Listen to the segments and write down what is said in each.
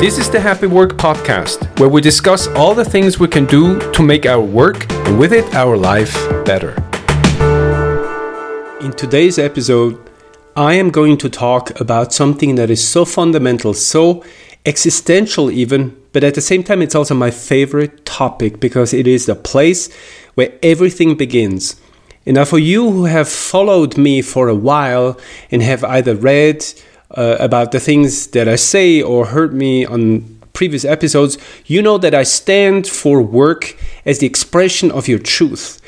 This is the Happy Work Podcast, where we discuss all the things we can do to make our work and with it our life better. In today's episode, I am going to talk about something that is so fundamental, so existential, even, but at the same time, it's also my favorite topic because it is the place where everything begins. And now, for you who have followed me for a while and have either read, uh, about the things that I say or heard me on previous episodes, you know that I stand for work as the expression of your truth.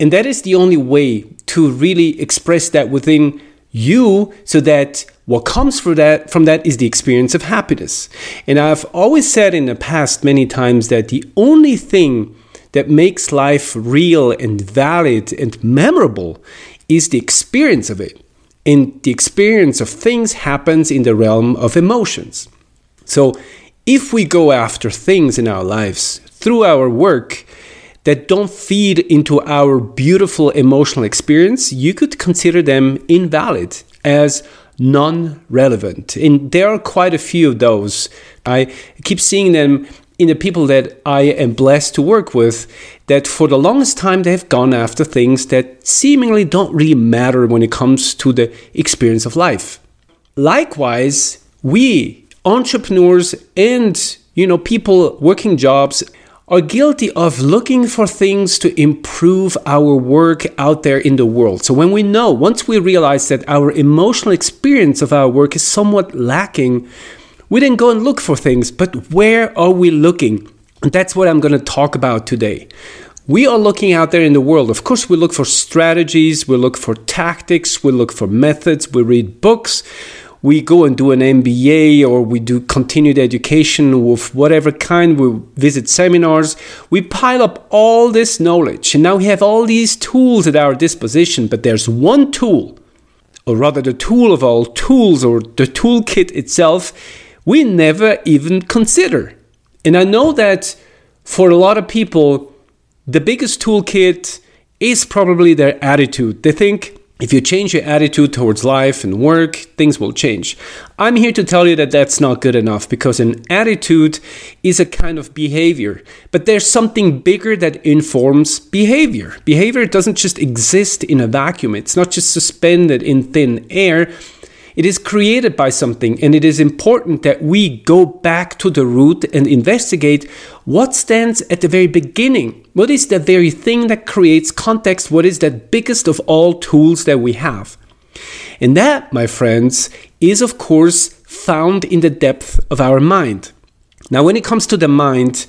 And that is the only way to really express that within you so that what comes that from that is the experience of happiness. And I've always said in the past many times that the only thing that makes life real and valid and memorable is the experience of it and the experience of things happens in the realm of emotions. So, if we go after things in our lives through our work that don't feed into our beautiful emotional experience, you could consider them invalid as non relevant. And there are quite a few of those. I keep seeing them in the people that I am blessed to work with that for the longest time they have gone after things that seemingly don't really matter when it comes to the experience of life. Likewise, we entrepreneurs and you know people working jobs are guilty of looking for things to improve our work out there in the world. So when we know, once we realize that our emotional experience of our work is somewhat lacking, we then go and look for things, but where are we looking? And that's what I'm going to talk about today. We are looking out there in the world. Of course, we look for strategies, we look for tactics, we look for methods, we read books, we go and do an MBA or we do continued education of whatever kind, we visit seminars, we pile up all this knowledge, and now we have all these tools at our disposition. But there's one tool, or rather, the tool of all tools, or the toolkit itself we never even consider. And I know that for a lot of people, the biggest toolkit is probably their attitude. They think if you change your attitude towards life and work, things will change. I'm here to tell you that that's not good enough because an attitude is a kind of behavior, but there's something bigger that informs behavior. Behavior doesn't just exist in a vacuum, it's not just suspended in thin air. It is created by something, and it is important that we go back to the root and investigate what stands at the very beginning. What is the very thing that creates context? What is that biggest of all tools that we have? And that, my friends, is of course found in the depth of our mind. Now, when it comes to the mind,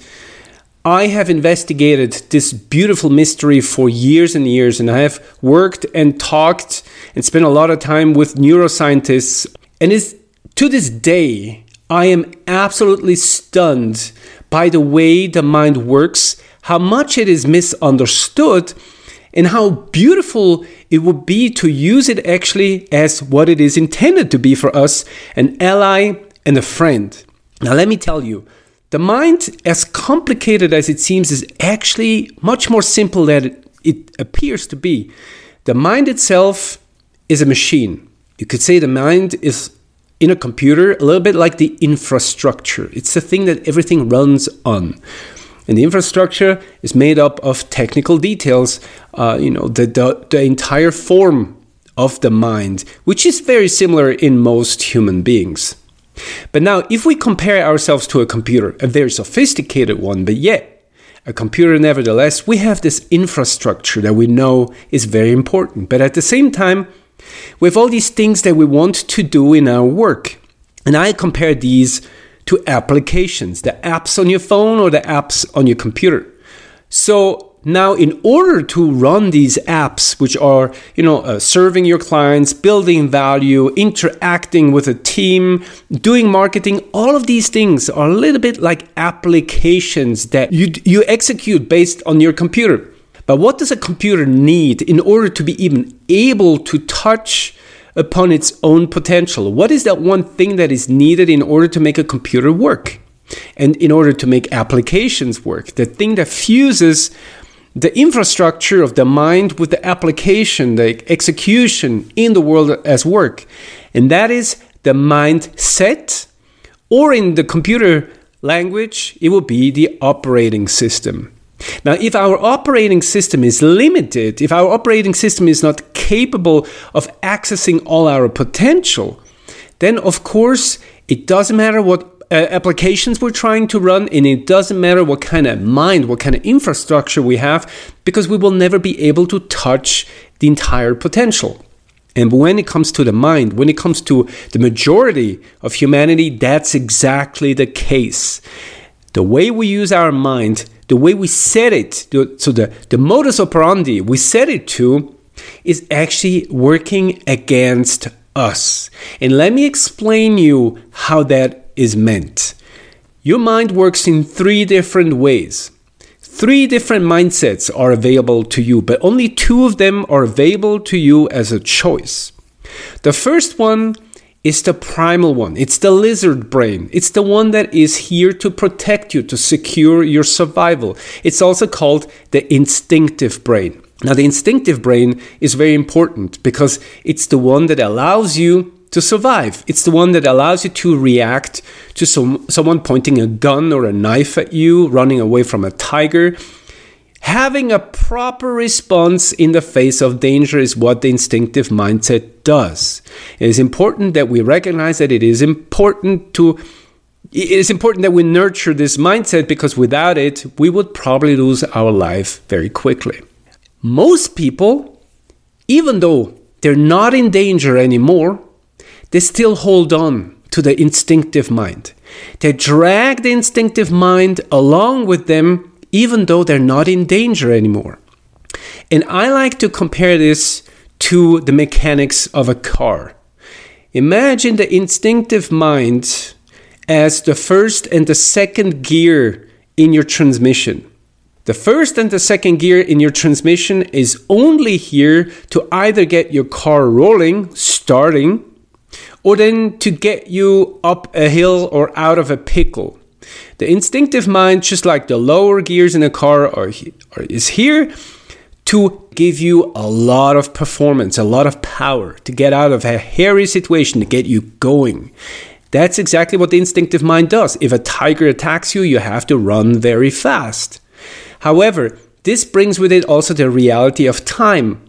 I have investigated this beautiful mystery for years and years, and I have worked and talked and spent a lot of time with neuroscientists. And to this day, I am absolutely stunned by the way the mind works, how much it is misunderstood, and how beautiful it would be to use it actually as what it is intended to be for us an ally and a friend. Now, let me tell you, the mind, as complicated as it seems, is actually much more simple than it appears to be. The mind itself is a machine. You could say the mind is in a computer a little bit like the infrastructure. It's the thing that everything runs on. And the infrastructure is made up of technical details, uh, you know, the, the, the entire form of the mind, which is very similar in most human beings. But now, if we compare ourselves to a computer, a very sophisticated one, but yet a computer, nevertheless, we have this infrastructure that we know is very important. But at the same time, we have all these things that we want to do in our work. And I compare these to applications, the apps on your phone or the apps on your computer. So now, in order to run these apps, which are, you know, uh, serving your clients, building value, interacting with a team, doing marketing, all of these things are a little bit like applications that you, you execute based on your computer. But what does a computer need in order to be even able to touch upon its own potential? What is that one thing that is needed in order to make a computer work? And in order to make applications work, the thing that fuses the infrastructure of the mind with the application, the execution in the world as work. And that is the mindset Or in the computer language, it would be the operating system. Now, if our operating system is limited, if our operating system is not capable of accessing all our potential, then of course it doesn't matter what Uh, applications we're trying to run, and it doesn't matter what kind of mind, what kind of infrastructure we have, because we will never be able to touch the entire potential. And when it comes to the mind, when it comes to the majority of humanity, that's exactly the case. The way we use our mind, the way we set it, so the, the modus operandi we set it to, is actually working against us. And let me explain you how that is meant. Your mind works in three different ways. Three different mindsets are available to you, but only two of them are available to you as a choice. The first one is the primal one. It's the lizard brain. It's the one that is here to protect you, to secure your survival. It's also called the instinctive brain. Now, the instinctive brain is very important because it's the one that allows you to survive. It's the one that allows you to react to some, someone pointing a gun or a knife at you, running away from a tiger. Having a proper response in the face of danger is what the instinctive mindset does. It is important that we recognize that it is important to it is important that we nurture this mindset because without it, we would probably lose our life very quickly. Most people, even though they're not in danger anymore, they still hold on to the instinctive mind. They drag the instinctive mind along with them, even though they're not in danger anymore. And I like to compare this to the mechanics of a car. Imagine the instinctive mind as the first and the second gear in your transmission. The first and the second gear in your transmission is only here to either get your car rolling, starting, or then to get you up a hill or out of a pickle. The instinctive mind, just like the lower gears in a car, are, are, is here to give you a lot of performance, a lot of power, to get out of a hairy situation, to get you going. That's exactly what the instinctive mind does. If a tiger attacks you, you have to run very fast. However, this brings with it also the reality of time.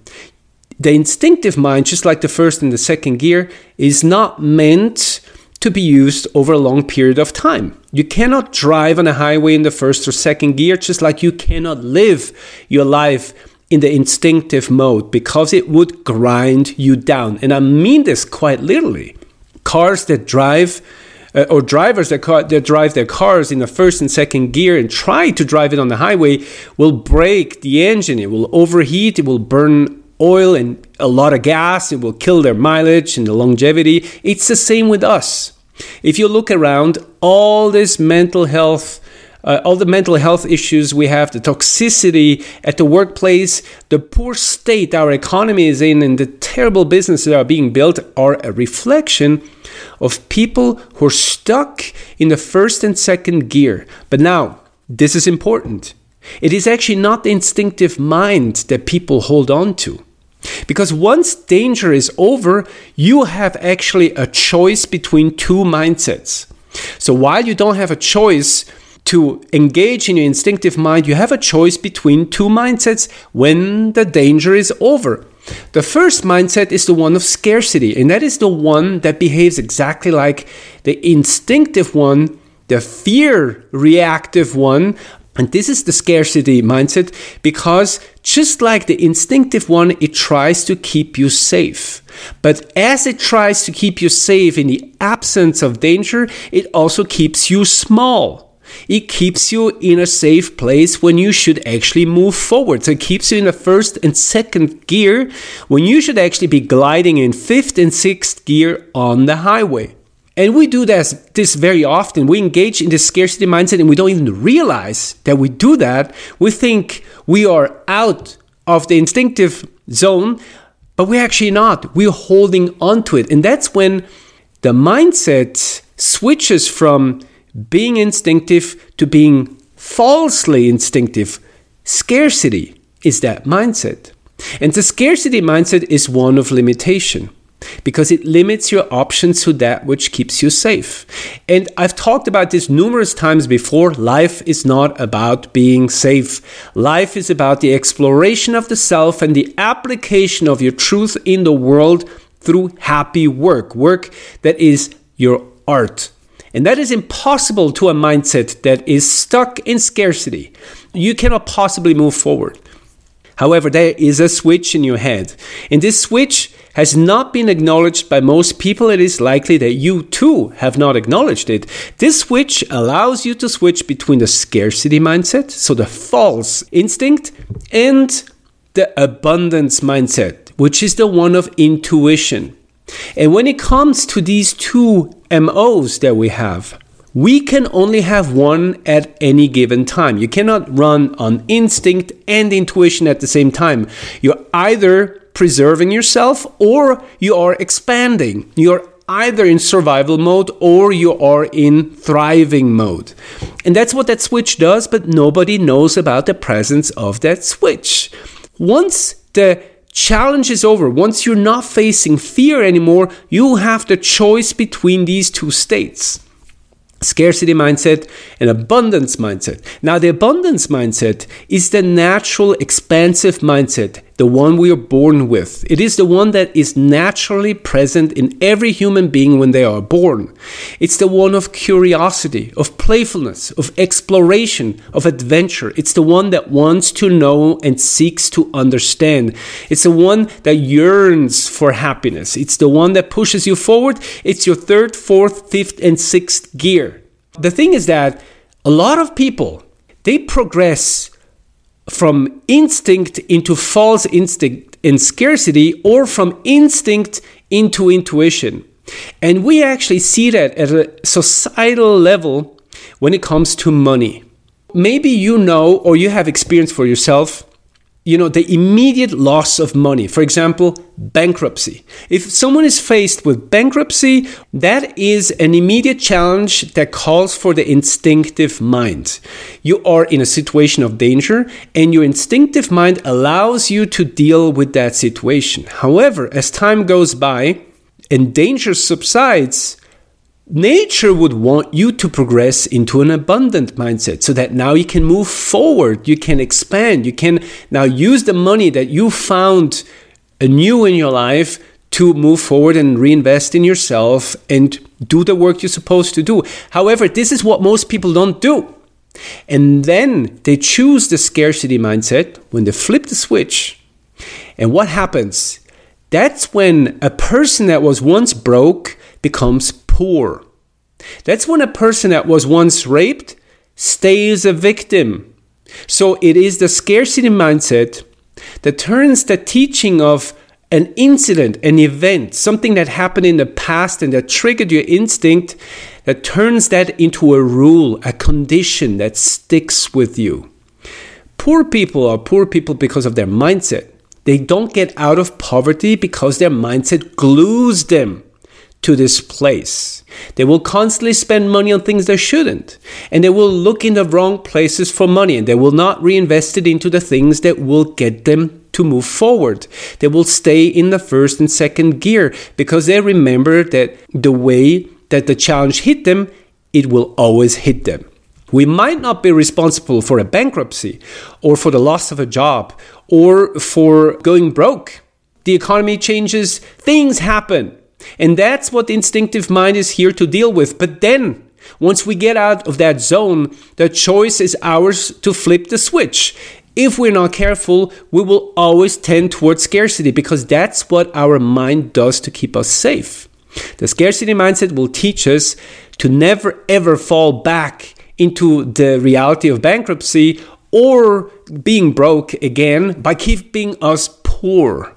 The instinctive mind, just like the first and the second gear, is not meant to be used over a long period of time. You cannot drive on a highway in the first or second gear, just like you cannot live your life in the instinctive mode because it would grind you down. And I mean this quite literally. Cars that drive uh, or drivers that, car, that drive their cars in the first and second gear and try to drive it on the highway will break the engine. It will overheat. It will burn oil and a lot of gas. It will kill their mileage and the longevity. It's the same with us. If you look around, all this mental health, uh, all the mental health issues we have, the toxicity at the workplace, the poor state our economy is in, and the terrible businesses that are being built are a reflection of people who are stuck in the first and second gear. But now, this is important. It is actually not the instinctive mind that people hold on to. Because once danger is over, you have actually a choice between two mindsets. So while you don't have a choice to engage in your instinctive mind, you have a choice between two mindsets when the danger is over. The first mindset is the one of scarcity, and that is the one that behaves exactly like the instinctive one, the fear reactive one, and this is the scarcity mindset because just like the instinctive one, it tries to keep you safe. But as it tries to keep you safe in the absence of danger, it also keeps you small. It keeps you in a safe place when you should actually move forward. So it keeps you in the first and second gear when you should actually be gliding in fifth and sixth gear on the highway. And we do this, this very often. We engage in this scarcity mindset and we don't even realize that we do that. We think we are out of the instinctive zone, but we're actually not. We're holding on to it. And that's when the mindset switches from being instinctive to being falsely instinctive. Scarcity is that mindset. And the scarcity mindset is one of limitation. Because it limits your options to that which keeps you safe. And I've talked about this numerous times before. Life is not about being safe. Life is about the exploration of the self and the application of your truth in the world through happy work, work that is your art. And that is impossible to a mindset that is stuck in scarcity. You cannot possibly move forward. However, there is a switch in your head. And this switch has not been acknowledged by most people. It is likely that you too have not acknowledged it. This switch allows you to switch between the scarcity mindset, so the false instinct, and the abundance mindset, which is the one of intuition. And when it comes to these two MOs that we have, we can only have one at any given time. You cannot run on instinct and intuition at the same time. You're either preserving yourself or you are expanding. You're either in survival mode or you are in thriving mode. And that's what that switch does, but nobody knows about the presence of that switch. Once the challenge is over, once you're not facing fear anymore, you have the choice between these two states scarcity mindset and abundance mindset. Now, the abundance mindset is the natural expansive mindset the one we are born with. It is the one that is naturally present in every human being when they are born. It's the one of curiosity, of playfulness, of exploration, of adventure. It's the one that wants to know and seeks to understand. It's the one that yearns for happiness. It's the one that pushes you forward. It's your third, fourth, fifth, and sixth gear. The thing is that a lot of people, they progress from instinct into false instinct in scarcity or from instinct into intuition. And we actually see that at a societal level when it comes to money. Maybe you know or you have experience for yourself you know, the immediate loss of money. For example, bankruptcy. If someone is faced with bankruptcy, that is an immediate challenge that calls for the instinctive mind. You are in a situation of danger, and your instinctive mind allows you to deal with that situation. However, as time goes by and danger subsides, Nature would want you to progress into an abundant mindset so that now you can move forward, you can expand, you can now use the money that you found anew in your life to move forward and reinvest in yourself and do the work you're supposed to do. However, this is what most people don't do. And then they choose the scarcity mindset when they flip the switch. And what happens? That's when a person that was once broke becomes poor. That's when a person that was once raped stays a victim. So it is the scarcity mindset that turns the teaching of an incident, an event, something that happened in the past and that triggered your instinct, that turns that into a rule, a condition that sticks with you. Poor people are poor people because of their mindset. They don't get out of poverty because their mindset glues them to this place. They will constantly spend money on things they shouldn't. And they will look in the wrong places for money and they will not reinvest it into the things that will get them to move forward. They will stay in the first and second gear because they remember that the way that the challenge hit them, it will always hit them. We might not be responsible for a bankruptcy or for the loss of a job or for going broke. The economy changes, things happen. And that's what the instinctive mind is here to deal with. But then, once we get out of that zone, the choice is ours to flip the switch. If we're not careful, we will always tend towards scarcity because that's what our mind does to keep us safe. The scarcity mindset will teach us to never ever fall back into the reality of bankruptcy or being broke again by keeping us poor.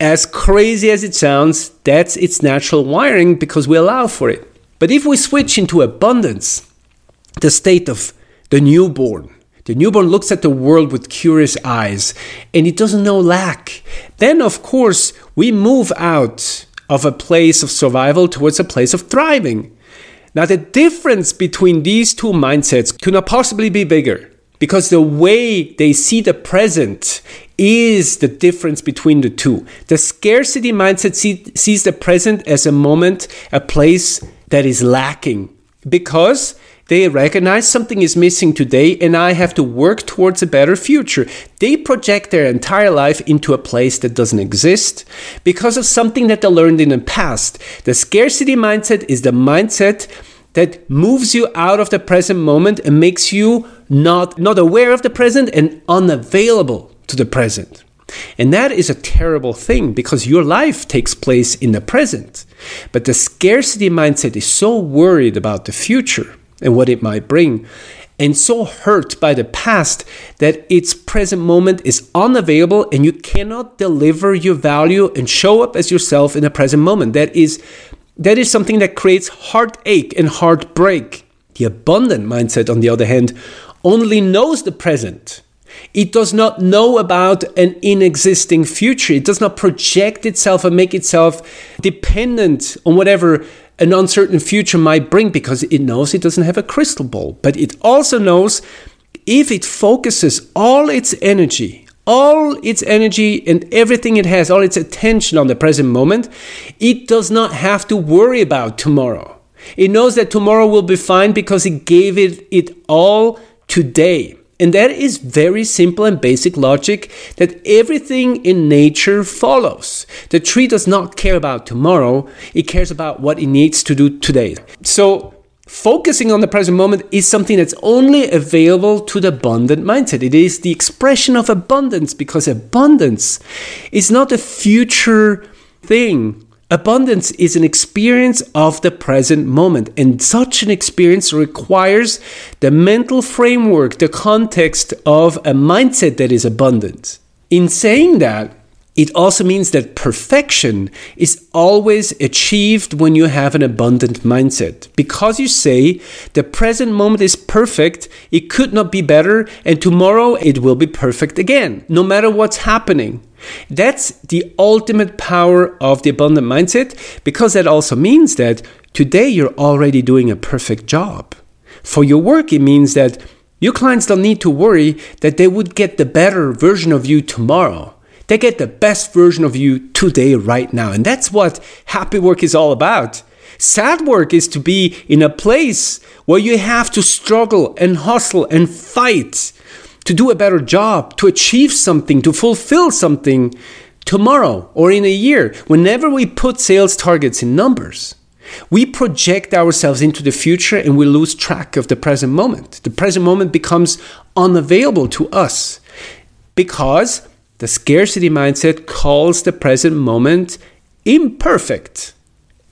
As crazy as it sounds, that's its natural wiring because we allow for it. But if we switch into abundance, the state of the newborn, the newborn looks at the world with curious eyes and it doesn't know lack. Then, of course, we move out of a place of survival towards a place of thriving. Now, the difference between these two mindsets could not possibly be bigger because the way they see the present is the difference between the two. The scarcity mindset see, sees the present as a moment, a place that is lacking because they recognize something is missing today and I have to work towards a better future. They project their entire life into a place that doesn't exist because of something that they learned in the past. The scarcity mindset is the mindset that moves you out of the present moment and makes you not, not aware of the present and unavailable to the present. And that is a terrible thing because your life takes place in the present. But the scarcity mindset is so worried about the future and what it might bring, and so hurt by the past that its present moment is unavailable and you cannot deliver your value and show up as yourself in the present moment. That is that is something that creates heartache and heartbreak. The abundant mindset, on the other hand, only knows the present. It does not know about an inexisting future. It does not project itself and make itself dependent on whatever an uncertain future might bring because it knows it doesn't have a crystal ball. But it also knows if it focuses all its energy, all its energy and everything it has, all its attention on the present moment, it does not have to worry about tomorrow. It knows that tomorrow will be fine because it gave it, it all today. And that is very simple and basic logic that everything in nature follows. The tree does not care about tomorrow, it cares about what it needs to do today. So, focusing on the present moment is something that's only available to the abundant mindset. It is the expression of abundance because abundance is not a future thing Abundance is an experience of the present moment, and such an experience requires the mental framework, the context of a mindset that is abundant. In saying that, it also means that perfection is always achieved when you have an abundant mindset. Because you say the present moment is perfect, it could not be better, and tomorrow it will be perfect again, no matter what's happening. That's the ultimate power of the abundant mindset because that also means that today you're already doing a perfect job. For your work, it means that your clients don't need to worry that they would get the better version of you tomorrow. They get the best version of you today, right now. And that's what happy work is all about. Sad work is to be in a place where you have to struggle and hustle and fight to do a better job, to achieve something, to fulfill something tomorrow or in a year. Whenever we put sales targets in numbers, we project ourselves into the future and we lose track of the present moment. The present moment becomes unavailable to us because the scarcity mindset calls the present moment imperfect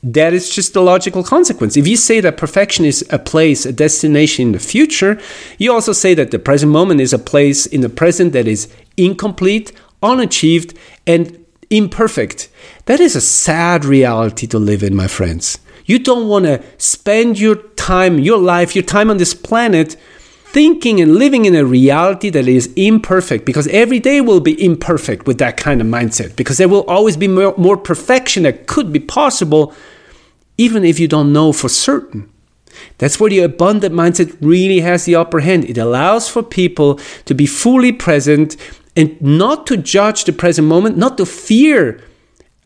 that is just the logical consequence. If you say that perfection is a place, a destination in the future, you also say that the present moment is a place in the present that is incomplete, unachieved, and imperfect. That is a sad reality to live in, my friends. You don't want to spend your time, your life, your time on this planet thinking and living in a reality that is imperfect because every day will be imperfect with that kind of mindset because there will always be more, more perfection that could be possible even if you don't know for certain. That's where the abundant mindset really has the upper hand. It allows for people to be fully present and not to judge the present moment, not to fear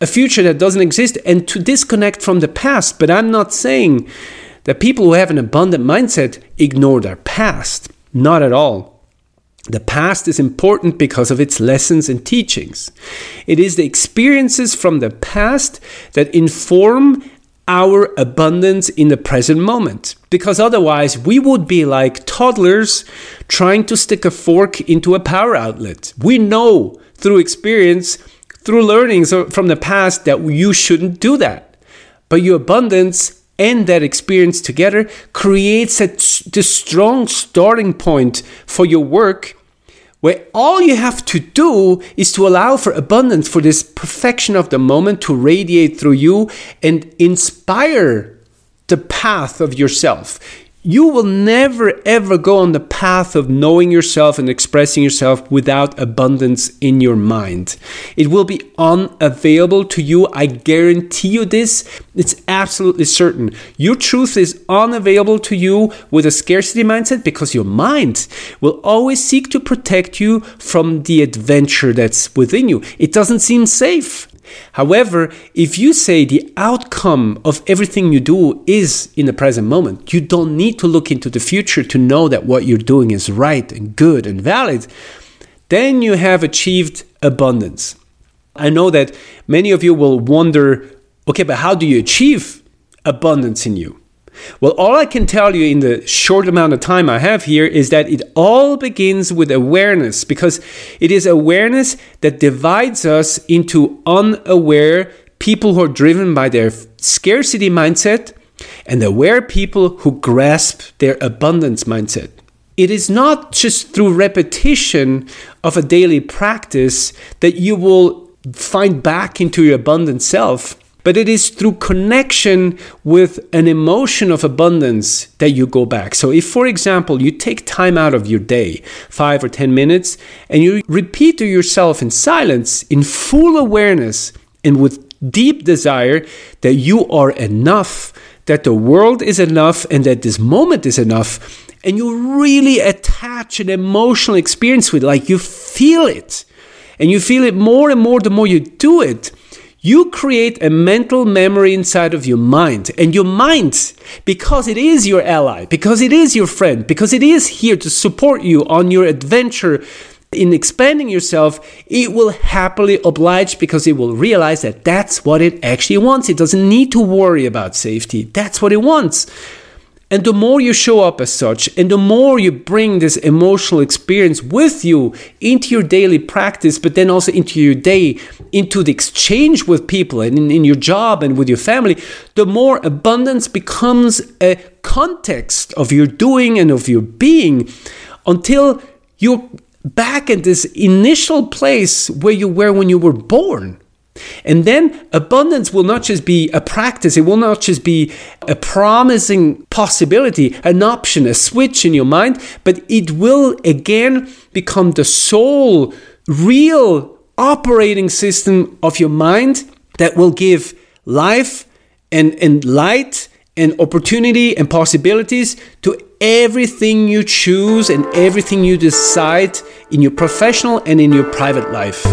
a future that doesn't exist, and to disconnect from the past. But I'm not saying that people who have an abundant mindset ignore their past. Not at all. The past is important because of its lessons and teachings. It is the experiences from the past that inform our abundance in the present moment. Because otherwise, we would be like toddlers trying to stick a fork into a power outlet. We know through experience, through learnings from the past, that you shouldn't do that. But your abundance and that experience together creates a, the strong starting point for your work where all you have to do is to allow for abundance, for this perfection of the moment to radiate through you and inspire the path of yourself. You will never ever go on the path of knowing yourself and expressing yourself without abundance in your mind. It will be unavailable to you. I guarantee you this. It's absolutely certain. Your truth is unavailable to you with a scarcity mindset because your mind will always seek to protect you from the adventure that's within you. It doesn't seem safe. However, if you say the outcome of everything you do is in the present moment, you don't need to look into the future to know that what you're doing is right and good and valid, then you have achieved abundance. I know that many of you will wonder okay, but how do you achieve abundance in you? Well, all I can tell you in the short amount of time I have here is that it all begins with awareness because it is awareness that divides us into unaware people who are driven by their scarcity mindset and aware people who grasp their abundance mindset. It is not just through repetition of a daily practice that you will find back into your abundant self but it is through connection with an emotion of abundance that you go back. So, if, for example, you take time out of your day, five or 10 minutes, and you repeat to yourself in silence, in full awareness, and with deep desire that you are enough, that the world is enough, and that this moment is enough, and you really attach an emotional experience with it, like you feel it, and you feel it more and more the more you do it you create a mental memory inside of your mind. And your mind, because it is your ally, because it is your friend, because it is here to support you on your adventure in expanding yourself, it will happily oblige because it will realize that that's what it actually wants. It doesn't need to worry about safety. That's what it wants. And the more you show up as such, and the more you bring this emotional experience with you into your daily practice, but then also into your day, into the exchange with people and in, in your job and with your family, the more abundance becomes a context of your doing and of your being until you're back at this initial place where you were when you were born. And then abundance will not just be a practice, it will not just be a promising possibility, an option, a switch in your mind, but it will again become the sole, real operating system of your mind that will give life and, and light and opportunity and possibilities to everything you choose and everything you decide in your professional and in your private life.